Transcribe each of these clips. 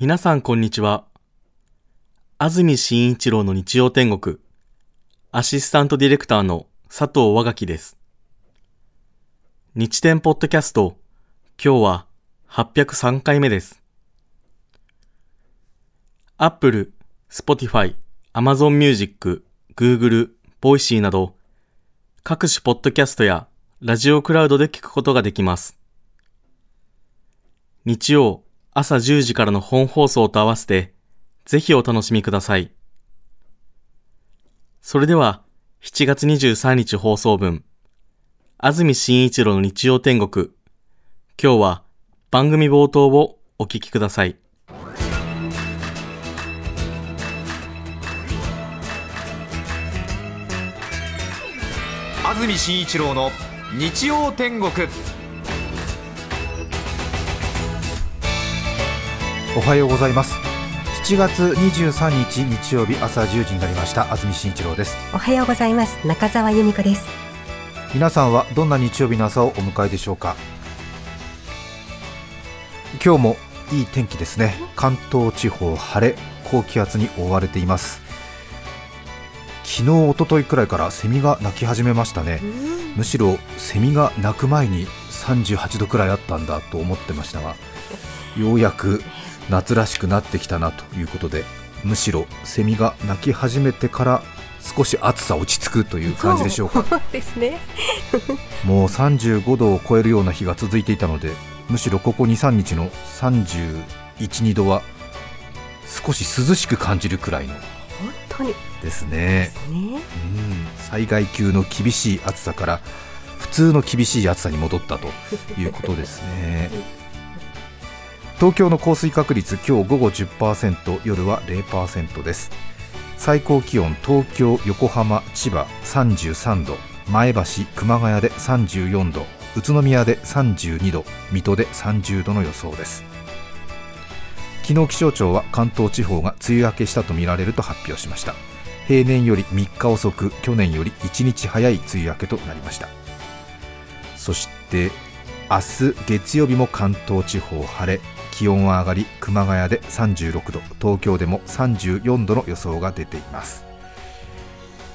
皆さんこんにちは。安住紳一郎の日曜天国、アシスタントディレクターの佐藤和垣です。日天ポッドキャスト、今日は803回目です。Apple、Spotify、Amazon Music、Google、Voicy など、各種ポッドキャストやラジオクラウドで聞くことができます。日曜朝10時からの本放送と合わせて、ぜひお楽しみください。それでは、7月23日放送分、安住紳一郎の日曜天国。今日は番組冒頭をお聞きください。安住紳一郎の日曜天国おはようございます。7月23日日曜日朝10時になりました。安住紳一郎です。おはようございます。中澤由美子です。皆さんはどんな日曜日の朝をお迎えでしょうか？今日もいい天気ですね。関東地方晴れ高気圧に覆われています。昨日一昨日くらいからセミが鳴き始めましたね。むしろセミが鳴く前に38度くらいあったんだと思ってましたがようやく夏らしくなってきたなということでむしろセミが鳴き始めてから少し暑さ落ち着くという感じでしょうか。そうですね。もう35度を超えるような日が続いていたのでむしろここ23日の31、2度は少し涼しく感じるくらいの本当に。ですね。ね。うん。災害級の厳しい暑さから普通の厳しい暑さに戻ったということですね 東京の降水確率今日午後10%夜は0%です。最高気温東京横浜千葉33度前橋熊谷で34度宇都宮で32度水戸で30度の予想です。昨日気象庁は関東地方が梅雨明けしたとみられると発表しました。平年より3日遅く去年より1日早い梅雨明けとなりました。そして明日月曜日も関東地方晴れ。気温は上がり熊谷で36度東京でも34度の予想が出ています。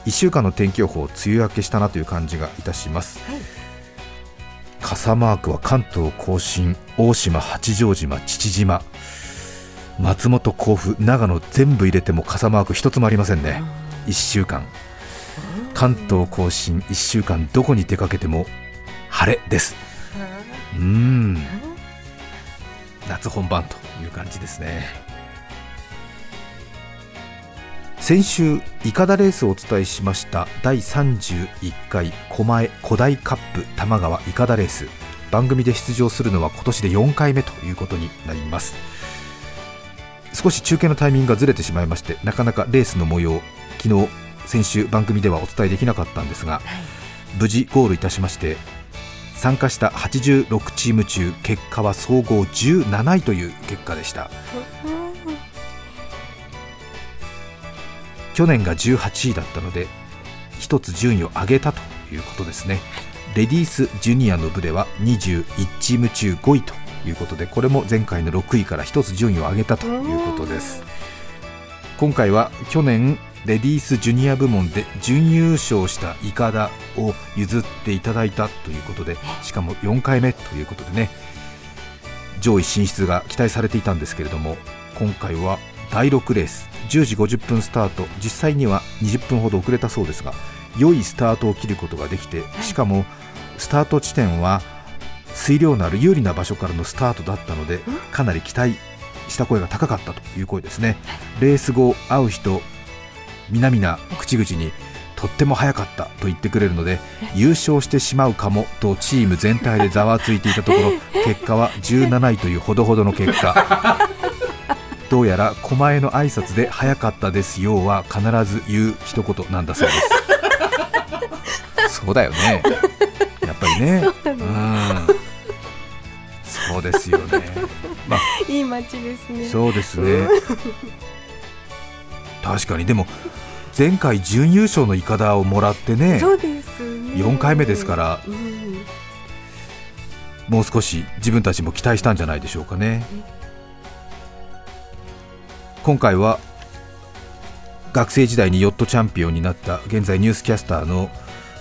1週間の天気予報梅雨明けしたなという感じがいたします、はい。傘マークは関東甲信大島八丈島父島松本甲府長野全部入れても傘マーク一つもありませんね。1週間。関東甲信1週間どこに出かけても晴れです。うー。ん夏本番という感じですね。先週イカダレースをお伝えしました第31回狛江古代カップ多摩川イカダレース。番組で出場するのは今年で4回目ということになります。少し中継のタイミングがずれてしまいましてなかなかレースの模様昨日先週番組ではお伝えできなかったんですが無事ゴールいたしまして参加した86チーム中結果は総合17位という結果でした。去年が18位だったので一つ順位を上げたということですね。レディースジュニアの部では21チーム中5位ということでこれも前回の6位から一つ順位を上げたということです。今回は去年レディースジュニア部門で準優勝したイカダを譲っていただいたということでしかも4回目ということでね上位進出が期待されていたんですけれども今回は第6レース10時50分スタート実際には20分ほど遅れたそうですが良いスタートを切ることができてしかもスタート地点は水量のある有利な場所からのスタートだったのでかなり期待した声が高かったという声ですね。レース後会う人皆々口々にとっても早かったと言ってくれるので優勝してしまうかもとチーム全体でざわついていたところ結果は17位というほどほどの結果。どうやら狛江の挨拶で早かったですよは必ず言う一言なんだそうです。そうだよね。やっぱりね。うん。そうですよね。まあ。いい街ですね。そうですね確かに。でも前回準優勝のイカダをもらってねそうですね。4回目ですから。うん。もう少し自分たちも期待したんじゃないでしょうかね。今回は学生時代にヨットチャンピオンになった現在ニュースキャスターの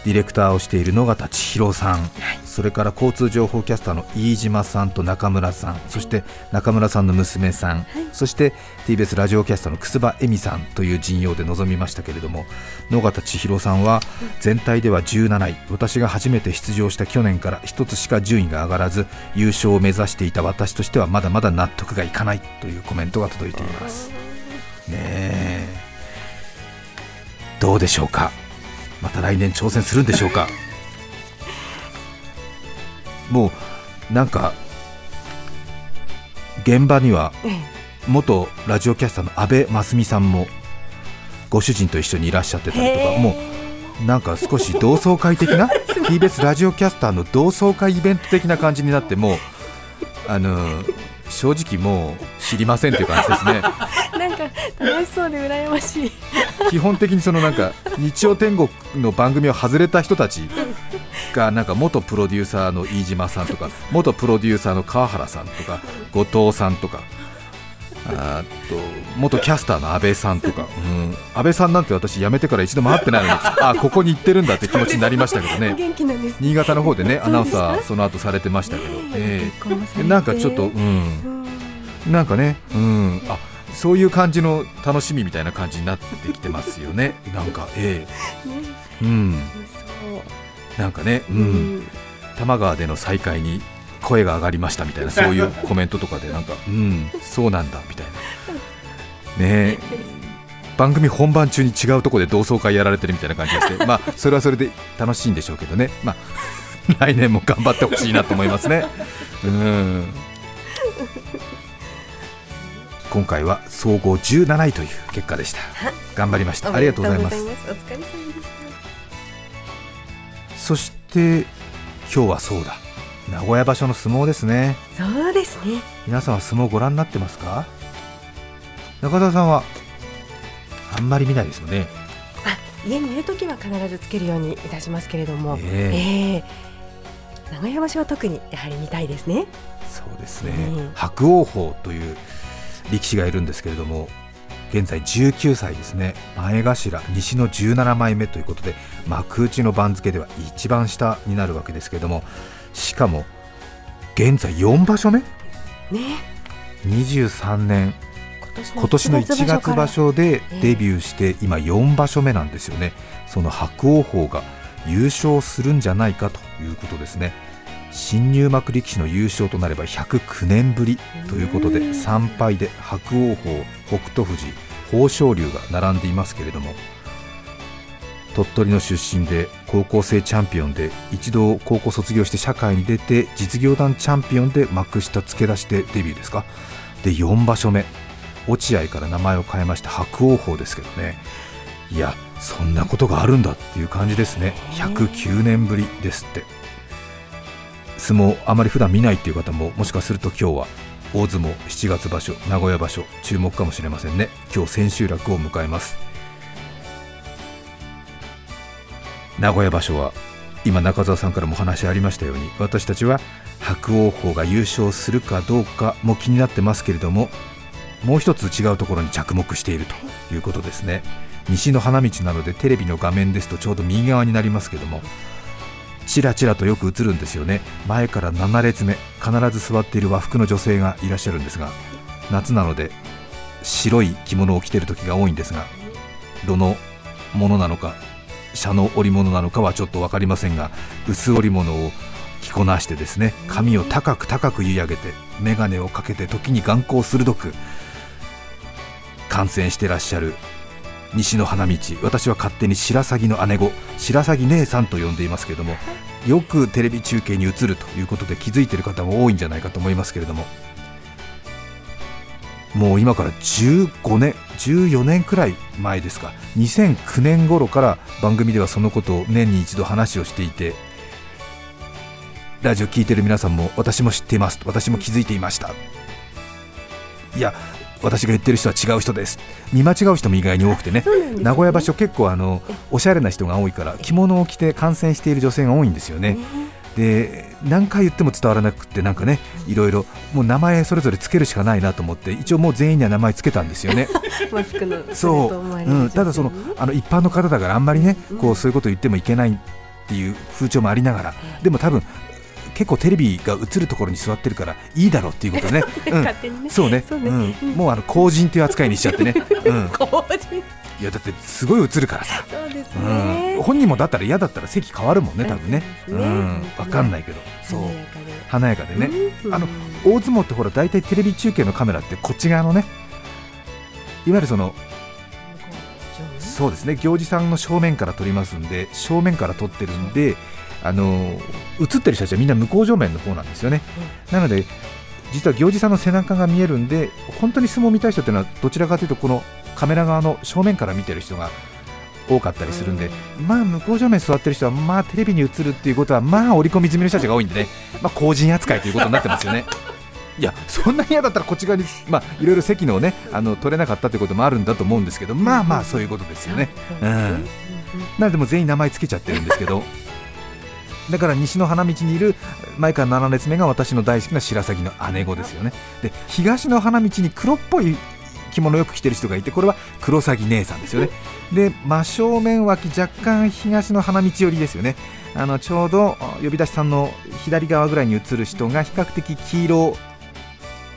ディレクターをしている野方千尋さん、それから交通情報キャスターの飯島さんと中村さん、そして中村さんの娘さん、そして TBS ラジオキャスターの楠葉恵美さんという陣容で臨みましたけれども野方千尋さんは全体では17位私が初めて出場した去年から1つしか順位が上がらず優勝を目指していた私としてはまだまだ納得がいかないというコメントが届いています。ねえ。どうでしょうか？また来年挑戦するんでしょうか？もうなんか現場にはええ。元ラジオキャスターの安倍真澄さんもご主人と一緒にいらっしゃってたりとかもうなんか少し同窓会的な TBS ラジオキャスターの同窓会イベント的な感じになってもうあの正直もう知りませんという感じですね。なんか楽しそうで羨ましい。基本的にそのなんか日曜天国の番組を外れた人たちがなんか元プロデューサーの飯島さんとか 元プロデューサーの川原さんとか後藤さんとかあと元キャスターの安倍さんとか、うん、安倍さんなんて私辞めてから一度も会ってないのに あここに行ってるんだって気持ちになりましたけどね。元気なんです。新潟の方でねアナウンサーその後されてましたけど、え結婚もされて。えなんかちょっと、うん、う。んなんかね、うん、あそういう感じの楽しみみたいな感じになってきてますよね、なんか、ええ。ね。うん。なんかね、う、うん。ん多摩川での再会に声が上がりましたみたいな、そういうコメントとかで、なんか、うん、そうなんだみたいな、ねえ。番組本番中に違うところで同窓会やられてるみたいな感じがして、まあ、それはそれで楽しいんでしょうけどね、まあ、来年も頑張ってほしいなと思いますね。うん。今回は総合17位という結果でした。頑張りました。ありがとうございます。お疲れ様でしそして今日はそうだ。名古屋場所の相撲ですね。た。そうですね。皆さんは相撲ご覧になってますか？中澤さんはあんまり見ないですよね。あ、家にいるときは必ずつけるようにいたしますけれども、ええ。え名古屋場所は特にやはり見たいですね。そうですね、うん。白鵬鵬という力士がいるんですけれども現在19歳ですね。前頭西の17枚目ということで幕内の番付では一番下になるわけですけれども。しかも現在4場所目。ね、23年。今年の1月場所でええ。デビューして今4場所目なんですよね、その白鵬鵬が優勝するんじゃないかということですね新入幕力士の優勝となれば109年ぶりということでうん。3敗で白鵬鵬北勝富士豊昇龍が並んでいますけれども鳥取の出身で高校生チャンピオンで一度高校卒業して社会に出て実業団チャンピオンで幕下付け出してデビューですか？で4場所目落合から名前を変えました白鵬鵬ですけどね。いやそんなことがあるんだっていう感じですね。109年ぶりですって相撲あまり普段見ないっていう方ももしかすると今日は大相撲7月場所名古屋場所注目かもしれませんね。今日千秋楽を迎えます。名古屋場所は今中澤さんからもお話ありましたように私たちは白鵬鵬が優勝するかどうかも気になってますけれどももう一つ違うところに着目しているということですね。西の花道なのでテレビの画面ですとちょうど右側になりますけどもちらちらとよく映るんですよね。前から7列目必ず座っている和服の女性がいらっしゃるんですが夏なので白い着物を着てる時が多いんですがどのものなのか社の織物なのかはちょっと分かりませんが薄織物を着こなしてですね髪を高く高く結い上げて眼鏡をかけて時に眼光鋭く観戦してらっしゃる西の花道。私は勝手に白鷺の姉子白鷺姉さんと呼んでいますけれどもよくテレビ中継に映るということで気づいている方も多いんじゃないかと思いますけれどももう今から15年14年くらい前ですか。2009年頃から番組ではそのことを年に一度話をしていてラジオ聞いてる皆さんも私も知っています私も気づいていました。いや私が言ってる人は違う人です。見間違う人も意外に多くてね。ね。名古屋場所結構あのおしゃれな人が多いから着物を着て観戦している女性が多いんですよね。で何回言っても伝わらなくってなんかねいろいろもう名前それぞれつけるしかないなと思って一応もう全員には名前つけたんですよね。マスクのそう、うん、ただそのあの一般の方だからあんまりねこうそういうこと言ってもいけないっていう風潮もありながら。でも多分結構テレビが映るところに座ってるからいいだろうっていうことね、そうね。そうね。うん、もうあの公人という扱いにしちゃってね、いやだってすごい映るからさ、そうですうねん、本人もだったら嫌だったら席変わるもんね多分ね。そうん。分かんないけど。そう。華やかで。ね、うん。あの大相撲ってほら大体テレビ中継のカメラってこっち側のねいわゆるそのそうですね。行司さんの正面から撮りますんで正面から撮ってるんであの映ってる人たちはみんな向こう正面の方なんですよね、なので実は行司さんの背中が見えるんで本当に相撲を見たい人っていうのはどちらかというとこのカメラ側の正面から見てる人が多かったりするんで、まあ向こう正面座ってる人はまあテレビに映るっていうことはまあ織り込み済みの人たちが多いんでね、まあ公人扱いということになってますよね。いやそんなに嫌だったらこっち側に、まあ、いろいろ席のねあの取れなかったということもあるんだと思うんですけどまあまあそういうことですよね。うん。なのでもう全員名前つけちゃってるんですけどだから西の花道にいる前から7列目が私の大好きな白鷺の姉子ですよね。で東の花道に黒っぽい着物をよく着てる人がいてこれは黒鷺姉さんですよね。で真正面脇若干東の花道寄りですよね。あのちょうど呼び出しさんの左側ぐらいに映る人が比較的黄色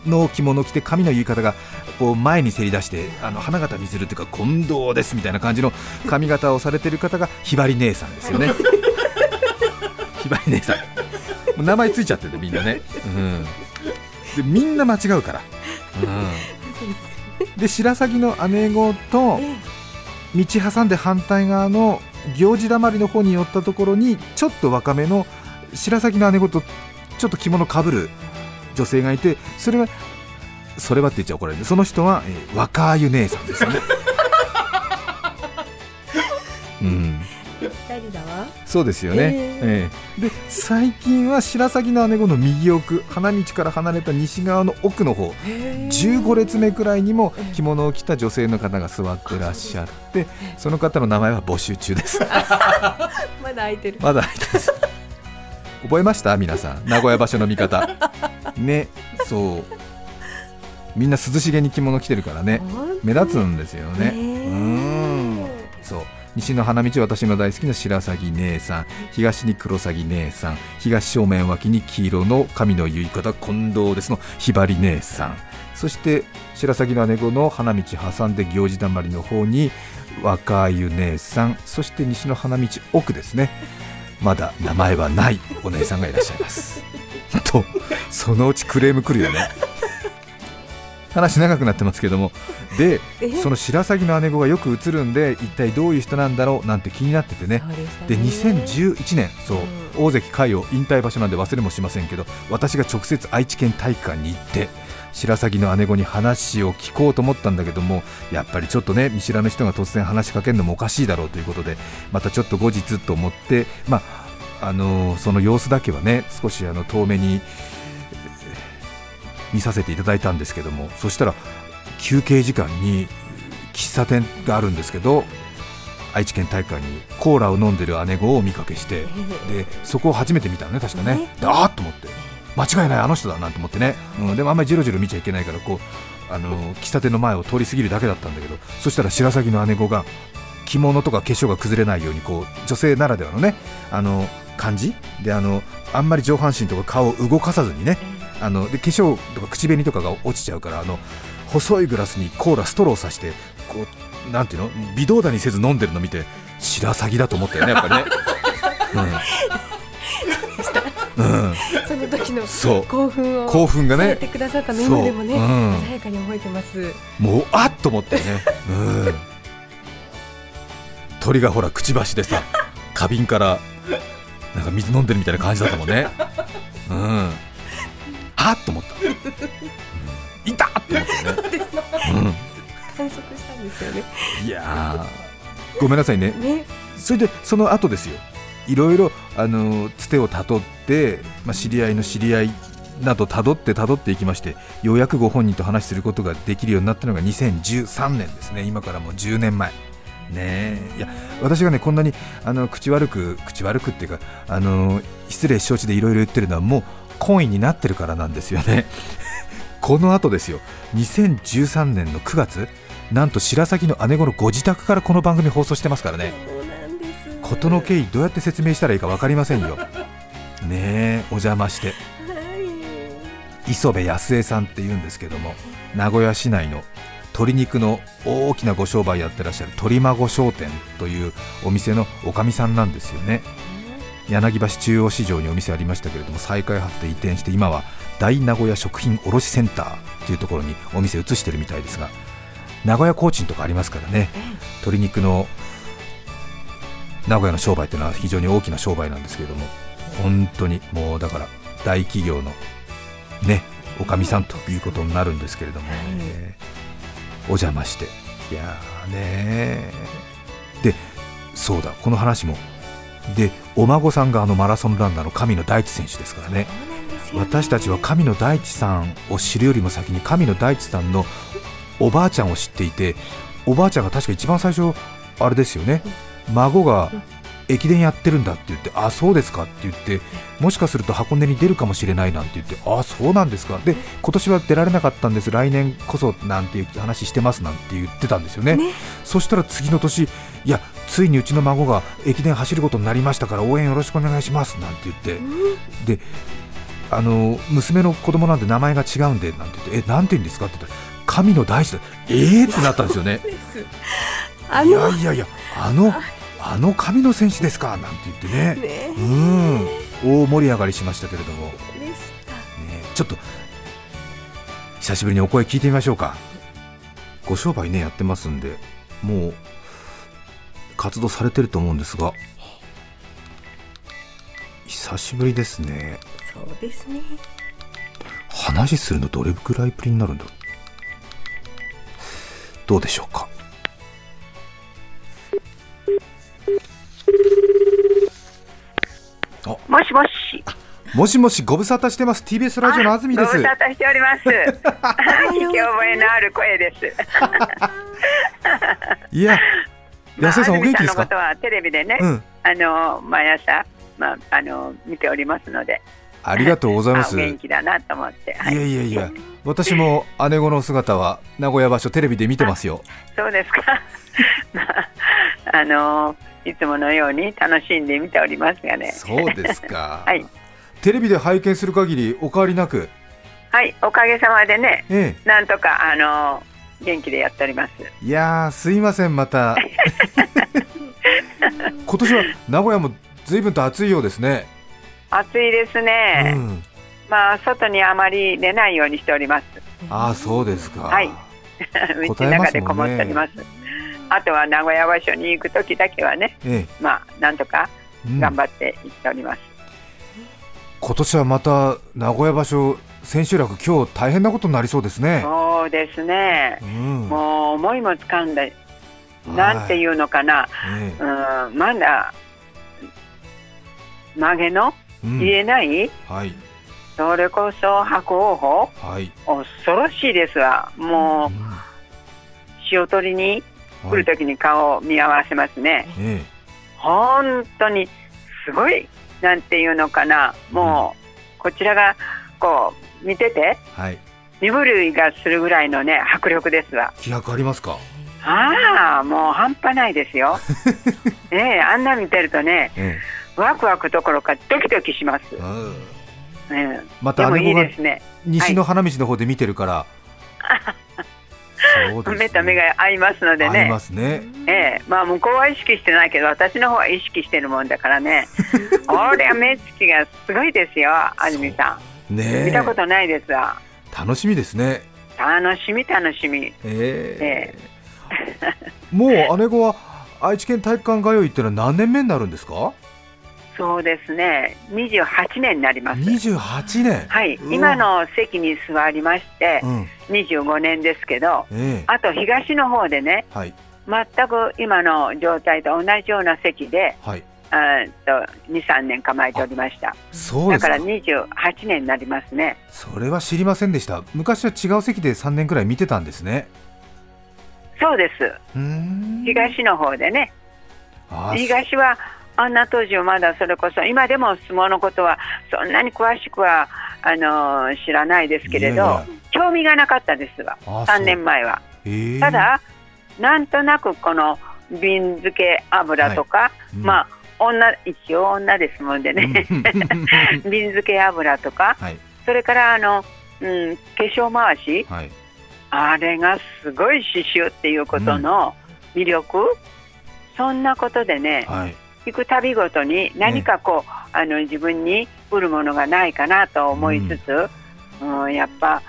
の着物を着て髪の結い方がこう前にせり出してあの花形にするというか近藤ですみたいな感じの髪型をされてる方がひばり姉さんですよね。ひばり姉さん。名前ついちゃっててみんなね、うん、でみんな間違うから、うん、で白鷺の姉子と道挟んで反対側の行司だまりの方に寄ったところにちょっと若めの白鷺の姉子とちょっと着物かぶる女性がいてそれはそれはって言っちゃ怒られる。その人は、えー若あゆ姉さんですよね。うん二人だわ。そうですよね、ええ。で最近は白鷺の姉子の右奥花道から離れた西側の奥の方15列目くらいにも着物を着た女性の方が座ってらっしゃってその方の名前は募集中です。まだ空いてる。まだ入ってます。覚えました？皆さん。名古屋場所の見方。ねそう。みんな涼しげに着物着てるからね。目立つんですよね。うん。そう西の花道私の大好きな白鷺姉さん東に黒鷺姉さん東正面脇に黄色の神の結い方近藤ですのひばり姉さん。そして白鷺の姉子の花道挟んで行司だまりの方に若あゆ姉さん。そして西の花道奥ですね。まだ名前はないお姉さんがいらっしゃいます。とそのうちクレーム来るよね。話長くなってますけども。で え？その白鷺の姉子がよく映るんで一体どういう人なんだろう？なんて気になっててね。で2011年そう、大関海を引退場所なんで忘れもしませんけど私が直接愛知県体育館に行って白鷺の姉子に話を聞こうと思ったんだけどもやっぱりちょっとね見知らぬ人が突然話しかけるのもおかしいだろうということでまたちょっと後日と思ってまああのーその様子だけはね少しあの遠目にえー見させていただいたんですけどもそしたら休憩時間に喫茶店があるんですけど愛知県体育館にコーラを飲んでる姉子をお見かけしてでそこを初めて見たのね確かね。あーっと思って。間違いないあの人だなんて思ってね、うん、でもあんまりじろじろ見ちゃいけないからこうあの喫茶店の前を通り過ぎるだけだったんだけどそしたら白鷺の姉子が着物とか化粧が崩れないようにこう女性ならではのねあの感じ？であのあんまり上半身とか顔を動かさずにねあので化粧とか口紅とかが落ちちゃうからあの細いグラスにコーラストローさしてこうなんていうの？微動だにせず飲んでるの見て白鷺だと思ったよねやっぱりね。うん。うん、その時のそう。興奮を興奮がね。てくださったメモでもね、う。ん。鮮やかに覚えてます。もうあっと思ってね、うん、鳥がほらくちばしでさ花瓶からなんか水飲んでるみたいな感じだったもんね。うんあっと思った、うん、いたっと思ってね、観測したんですよね。うん、いやー。ごめんなさいね。ね、それでその後ですよ。いろいろあのつてをたどって、まあ、知り合いの知り合いなどたどってたどっていきましてようやくご本人と話しすることができるようになったのが2013年ですね。今からもう10年前。ねえ。いや私がねこんなにあの口悪く口悪くっていうかあの失礼承知でいろいろ言ってるのはもう懇意になってるからなんですよね この後ですよ2013年の9月なんと白崎の姉子のご自宅からこの番組放送してますからね。事の経緯どうやって説明したらいいか分かりませんよねえお邪魔して。磯部康江さんっていうんですけども名古屋市内の鶏肉の大きなご商売やってらっしゃる鳥孫商店というお店のおかみさんなんですよね柳橋中央市場にお店ありましたけれども再開発で移転して今は大名古屋食品卸センターというところにお店移してるみたいですが名古屋コーチンとかありますからね。鶏肉の名古屋の商売というのは非常に大きな商売なんですけれども本当にもうだから大企業のねおかみさんということになるんですけれども、ね。お邪魔して。いやーねー。でそうだこの話もでお孫さんがあのマラソンランナーの神野大地選手ですからねね。私たちは神野大地さんを知るよりも先に神野大地さんのおばあちゃんを知っていておばあちゃんが確か一番最初あれですよね孫が駅伝やってるんだって言ってあそうですかって言ってもしかすると箱根に出るかもしれないなんて言ってあそうなんですか。で今年は出られなかったんです。来年こそなんていう話してますなんて言ってたんですよね。ね。そしたら次の年いやついにうちの孫が駅伝走ることになりましたから応援よろしくお願いしますなんて言って。であの娘の子供なんで名前が違うんでなんて言ってえなんて言うんですかって言ったら神の大地だえーってなったんですよね。いやのいやいやあのあの神の選手ですかなんて言ってね。ね。うん。大盛り上がりしましたけれども、ね。ちょっと久しぶりにお声聞いてみましょうか。ご商売ねやってますんでもう活動されてると思うんですが。久しぶりですね。そうですね。話するのどれくらいぶりになるんだろう。どうでしょうかもしもし。もしもしご無沙汰してます。TBS ラジオの安住です。ご無沙汰しております。聞き覚えのある声です。いや安江さんお元気です安住さんのことかはテレビでね、うん。あの毎朝まああの見ておりますので、ありがとうございまあすお元気だなと思って。はい。やいやいや。私も姉子の姿は名古屋場所テレビで見てますよ。そうですか。まああのいつものように楽しんで見ておりますがね。そうですか、はいテレビで拝見する限りお変わりなく？はい、おかげさまでね、えなんとかあの元気でやっております。えいやーすいませんまた 今年は名古屋も随分と暑いようですね、暑いですね。うん、まあ外にあまり出ないようにしております。ああそうですか、はい道の中でこもっております。あとは名古屋場所に行く時だけはね、えまあなんとかえうん。頑張って行っております。今年はまた名古屋場所千秋楽今日大変なことになりそうですね、そうですね。う。ん。もう思いもつかんで、なんていうのかな、えうん、まだ曲げの？えうん。言えない、はい。それこそ白王法はい、恐ろしいですわ。もう塩取りにうん来る時に顔を見合わせますね。え本当にすごいなんていうのかな。もうこちらがこう見ててえはい。身震いがするぐらいのね迫力ですわ。気迫ありますか？ああもう半端ないですよ。ね えあんな見てるとねえワクワクどころかドキドキします、えうんえ。まえ、でもいいですね。西の花道の方で見てるから、そうですね目と目が合いますので合いねますね。ええ、まあ向こうは意識してないけど私の方は意識してるもんだからね。これは目つきがすごいですよ安住さん。ね。え見たことないですわ。楽しみですね。楽しみ楽しみ。ええ。もう姉子は愛知県体育館通いってのは何年目になるんですか？そうですね。28年になります。28年。はい、今の席に座りましてうん。25年ですけどええ。あと東の方でねはい。全く今の状態と同じような席ではい。あと23年構えておりました。だかそうですか。ら28年になりますね。それは知りませんでした。昔は違う席で3年くらい見てたんですね。そうです。東の方でね。あ東はあんな当時はまだそれこそ今でも相撲のことはそんなに詳しくはあの知らないですけれど興味がなかったですわ。あそう。3年前は。ただなんとなくこの瓶漬け油とか、うん。まあ女一応女ですもんでね。うん。瓶漬け油とかはい。それからあの、うん、化粧回し。はい。あれがすごい刺繍っていうことの魅力、そんなことでね、はい行くたびごとに何かこう、あの自分に売るものがないかなと思いつつ、うん。やっぱ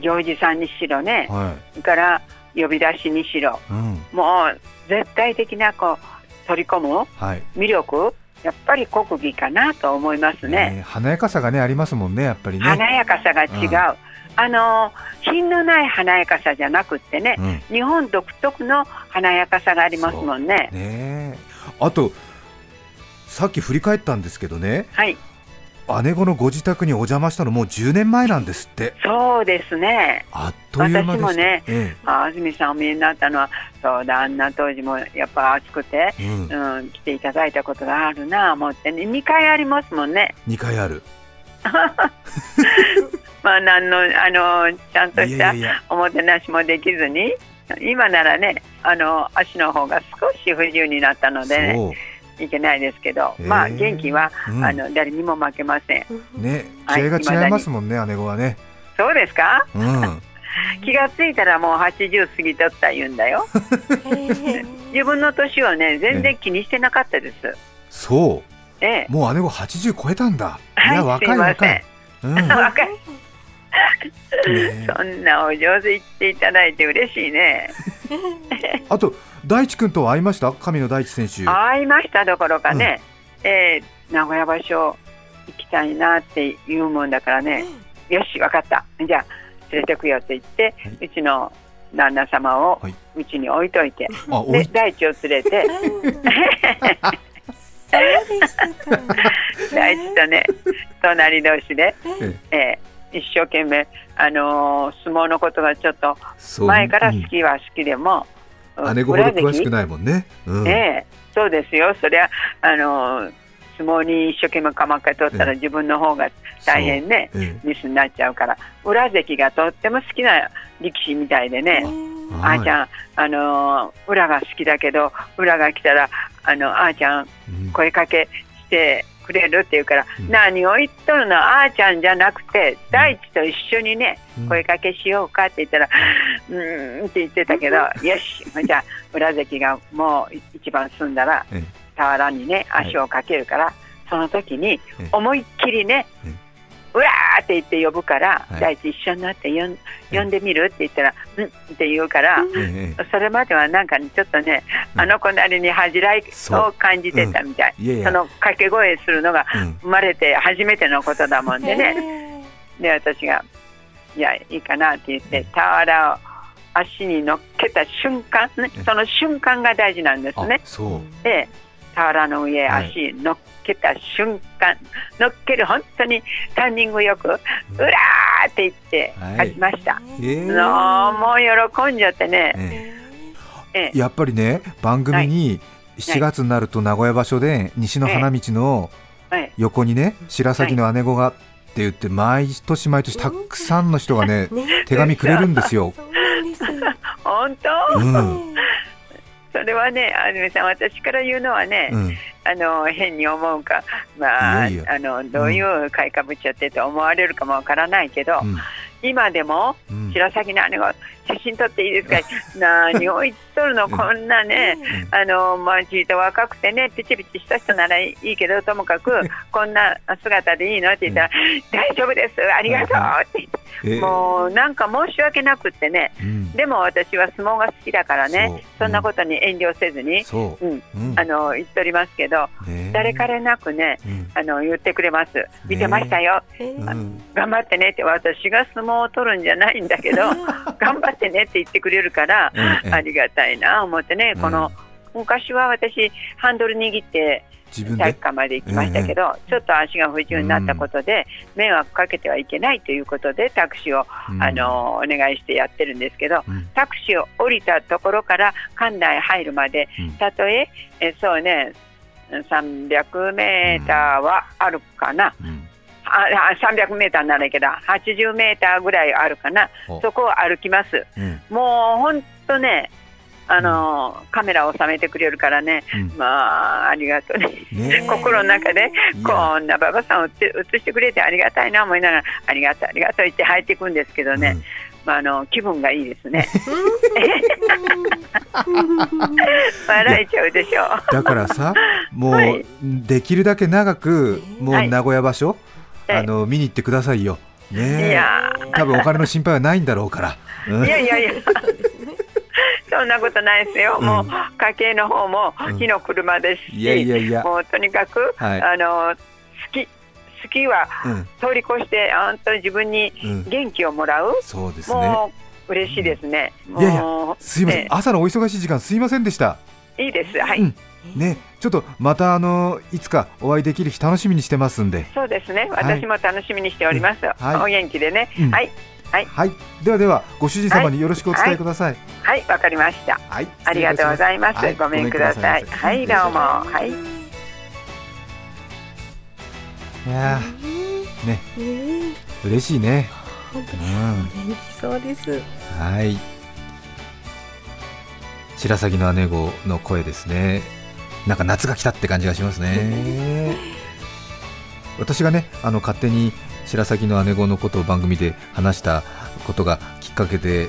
行司さんにしろね、はそれから呼び出しにしろいうん。もう絶対的なこう取り込むはい。魅力やっぱり国技かなと思いますね。ね華やかさがねありますもんねやっぱりね。華やかさが違う、うん。あの品のない華やかさじゃなくってね、うん。日本独特の華やかさがありますもんね。ねえ。あとさっき振り返ったんですけどね。はい、姉子のご自宅にお邪魔したのもう10年前なんですって。そうですね。あっという間私もねえあ安住さんお見えになったのはそうだあんな当時もやっぱ暑くて、えうん、うん、来ていただいたことがあるなあ思って。ね2回ありますもんね。2回ある。まあ何のあのちゃんといしたおもてなしもできずに。今ならねあの足の方が少し不自由になったので、ね、そいけないですけど、へえまあ元気は、う、うん。あの誰にも負けません。ねはい気合が違いますもんね、姉子はね。そうですか？うん。気がついたらもう80過ぎとった言うんだよ。自分の年をね全然気にしてなかったです。そええ。うもう姉子80超えたんだ。いはいや若い。すいません。若いうん。ね 若いえそんなお上手言っていただいて嬉しいね。あと大地君とは会いました？神野大地選手。会いましたどころかね、えー名古屋場所行きたいなって言うもんだからね、よし分かった。じゃあ連れてくよって言って、はい。うちの旦那様をはい。うちに置いといて、あおいで大地を連れて。大地とね隣同士で、ええ。ー一生懸命、あのー相撲のことがちょっと前から好きは好きでも、うん。姉子ほど詳しくないもんね。うん。ええそうですよ、そりゃ、あの相撲に一生懸命鎌か取ったらええ。自分の方が大変ね、そう。えミスになっちゃうから、裏関がとっても好きな力士みたいでね、えあーちゃん、あのー裏が好きだけど、裏が来たら、あのあーちゃん。声かけしてくれるって言うから、うん。何を言っとるの、あーちゃんじゃなくて、大地と一緒にね、うん。声かけしようかって言ったら、うーんって言ってたけど、よし、じゃあ、裏関がもう一番済んだらええ、俵にね、はい。足をかけるから、その時にええ、思いっきりねええ、うわーって言って呼ぶから、はい。大地一緒になって呼んでみるって言ったら、うんって言うから、ええ。それまではなんかちょっとね、うん。あの子なりに恥じらいを感じてたみたい。その掛け声するのがうん。生まれて初めてのことだもんでね。で私が「いやいいかな」って言って俵を足に乗っけた瞬間その瞬間が大事なんですあね。そう。で俵の上はい。足乗っけた瞬間、乗っける本当にタイミングよく「うらー!」って言ってはい。勝ちました。ええのうもう喜んじゃってね、ええ。えやっぱりね番組に7月になると名古屋場所で西の花道のはい、横にね白鷺の姉子がって言って毎年毎年たくさんの人がね ね。手紙くれるんですよ。本当、うん それはね、安住さん、私から言うのはね、うん。あの変に思うか、まあ、いやいや。あのどういう買いかぶっちゃってと思われるかもわからないけど、うん。今でもうん。白鷺の姉が写真撮っていいですか？何を言っとるの、うん。こんなね、あのまあ、ちいと若くてね、ピチピチした人ならいいけど、ともかく、こんな姿でいいの？って言ったら、大丈夫です、ありがとう。って言って、ええ。もうなんか申し訳なくってね、うん。でも私は相撲が好きだからね、そんなことに遠慮せずに、そう。うん、うん。あの言っておりますけど、ね誰彼なくね、うん。あの言ってくれます、見てましたよ、頑張ってねって、私が相撲を取るんじゃないんだけど、頑張ってねって言ってくれるから、ええ。ありがたいな思ってね、うん。この昔は私、ハンドル握って体育館まで行きましたけど、ちょっと足が不自由になったことで、迷惑かけてはいけないということでタクシーを、うん。あのお願いしてやってるんですけど、うん。タクシーを降りたところから館内入るまで、うん。たとええそうね300メーターはあるかな、うんああ300メーターならいいけど80メーターぐらいあるかな。おそこを歩きます。うん。もう本当ねあの、カメラを収めてくれるからね、うん。まあありがとうね。ね 心の中でこんな馬場さんを映映してくれてありがたいな思いながらありがとうありがとう言って入っていくんですけどね、うん。まあ、あの気分がいいですね。笑えちゃうでしょ。うだからさもう、はい。できるだけ長くもはい。う名古屋場所、ええあの見に行ってくださいよ。いねえ。や多分お金の心配はないんだろうから。うん。いやいやいや。そんなことないですよ、うん。もう家計の方もうん。火の車ですし、いやいやいや。もうとにかく、はい。あの好き好きはうん。通り越して本当に自分にうん。元気をもらう、そうですね。もう嬉しいですね。いやいやすいません、え朝のお忙しい時間すいませんでした。えいいです。はい。うんね、ちょっとまたあのいつかお会いできる日楽しみにしてますんで。そうですね。はい私も楽しみにしております。はいお元気でね。うんはい。はい。はい、ではではご主人様によろしくお伝えください。はい。わかりました。はい、ありがとうございます。はいごめんください。はいい。どうも。はい。いやーねね嬉しいね。うに元気そうです。ん、はい。白鷺の姉子の声ですね。なんか夏が来たって感じがしますね。私がね、あの勝手に白鷺の姉子のことを番組で話したことがきっかけで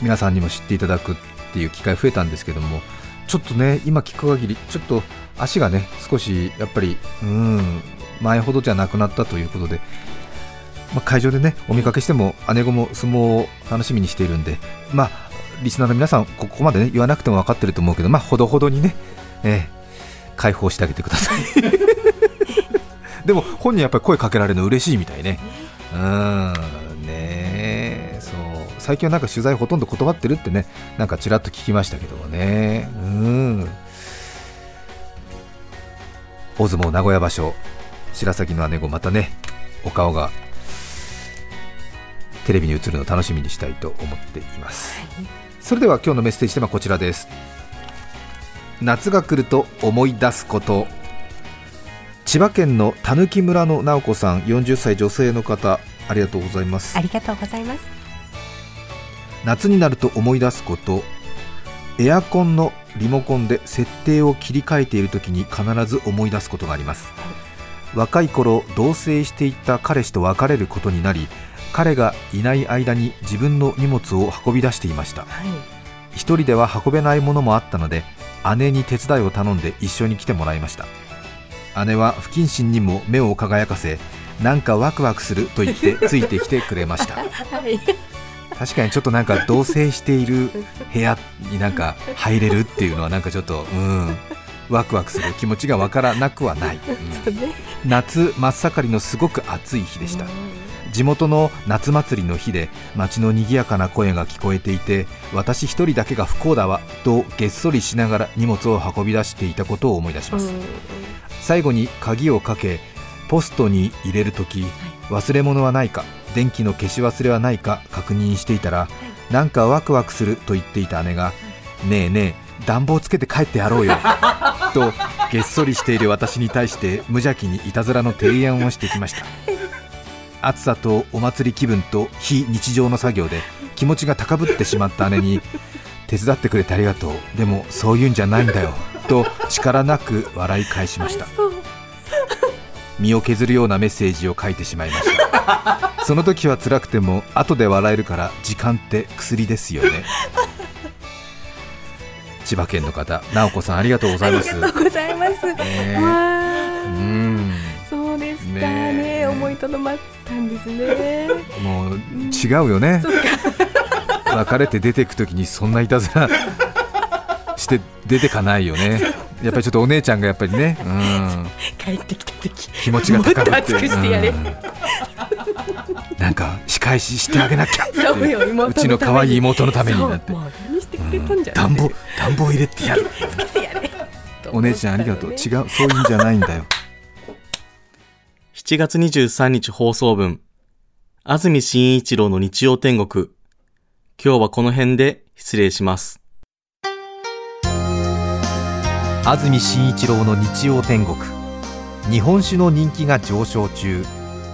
皆さんにも知っていただくっていう機会増えたんですけどもちょっとね今聞く限りちょっと足がね少しやっぱりうん前ほどじゃなくなったということで、まあ、会場でねお見かけしても姉子も相撲を楽しみにしているんでまあリスナーの皆さんここまでね言わなくても分かってると思うけどまあほどほどにね、ええ。解放してあげてください。でも本人やっぱり声かけられるの嬉しいみたいね。うん。ねえ。そう。最近はなんか取材ほとんど断ってるってね。なんかちらっと聞きましたけどもね。うん。大相撲名古屋場所白鷺の姉子またねお顔がテレビに映るのを楽しみにしたいと思っています、それでは今日のメッセージテーマはこちらです夏が来ると思い出すこと。千葉県のたぬき村の直子さん40歳女性の方ありがとうございます。ありがとうございます。夏になると思い出すこと。エアコンのリモコンで設定を切り替えている時に必ず思い出すことがあります。若い頃同棲していた彼氏と別れることになり彼がいない間に自分の荷物を運び出していました。はい。一人では運べないものもあったので姉に手伝いを頼んで一緒に来てもらいました。姉は不謹慎にも目を輝かせなんかワクワクすると言ってついてきてくれました。はい。確かにちょっとなんか同棲している部屋になんか入れるっていうのはなんかちょっとうん。ワクワクする気持ちがわからなくはない、うん。夏真っ盛りのすごく暑い日でした地元の夏祭りの日で街の賑やかな声が聞こえていて私一人だけが不幸だわとげっそりしながら荷物を運び出していたことを思い出します、うん。最後に鍵をかけポストに入れるとき忘れ物はないか電気の消し忘れはないか確認していたら、なんかワクワクすると言っていた姉が、ねえねえ暖房つけて帰ってやろうよ とげっそりしている私に対して無邪気にいたずらの提案をしてきました 暑さとお祭り気分と非日常の作業で気持ちが高ぶってしまった姉に手伝ってくれてありがとう。でもそういうんじゃないんだよ。と力なく笑い返しました。身を削るようなメッセージを書いてしまいました。その時は辛くても後で笑えるから時間って薬ですよね。千葉県の方直子さんありがとうございます。ありがとうございます。うあ、んそうですかねね。え思いとどまったんですね。もう違うよね。別れて出てく時にそんないたずらして出てかないよね。やっぱりちょっとお姉ちゃんがやっぱりね、うん、帰ってきた時。気持ちが高ぶって。もっと熱くしてやれ。うん。なんか仕返ししてあげなきゃ。うちの可愛い妹のためになって。そうもう何してくれたんじゃない。暖房暖房入れてやるお姉ちゃん。ありがとう違うそういうん。じゃないん。だよ7月23日放送分、安住紳一郎の日曜天国。今日はこの辺で失礼します。安住紳一郎の日曜天国。日本酒の人気が上昇中。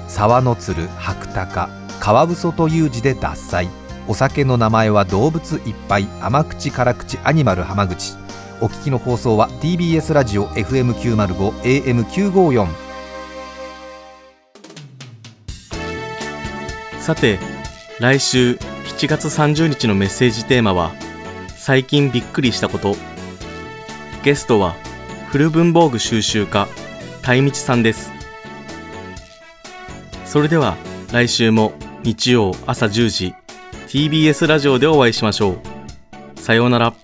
沢の鶴白鷹。カワウソという字で獺祭。お酒の名前は動物いっぱい。甘口辛口アニマル浜口。お聞きの放送は TBS ラジオ FM905 AM954 さて、来週7月30日のメッセージテーマは、最近びっくりしたこと。ゲストは、古文房具収集家、たいみちさんです。それでは、来週も日曜朝10時、TBS ラジオでお会いしましょう。さようなら。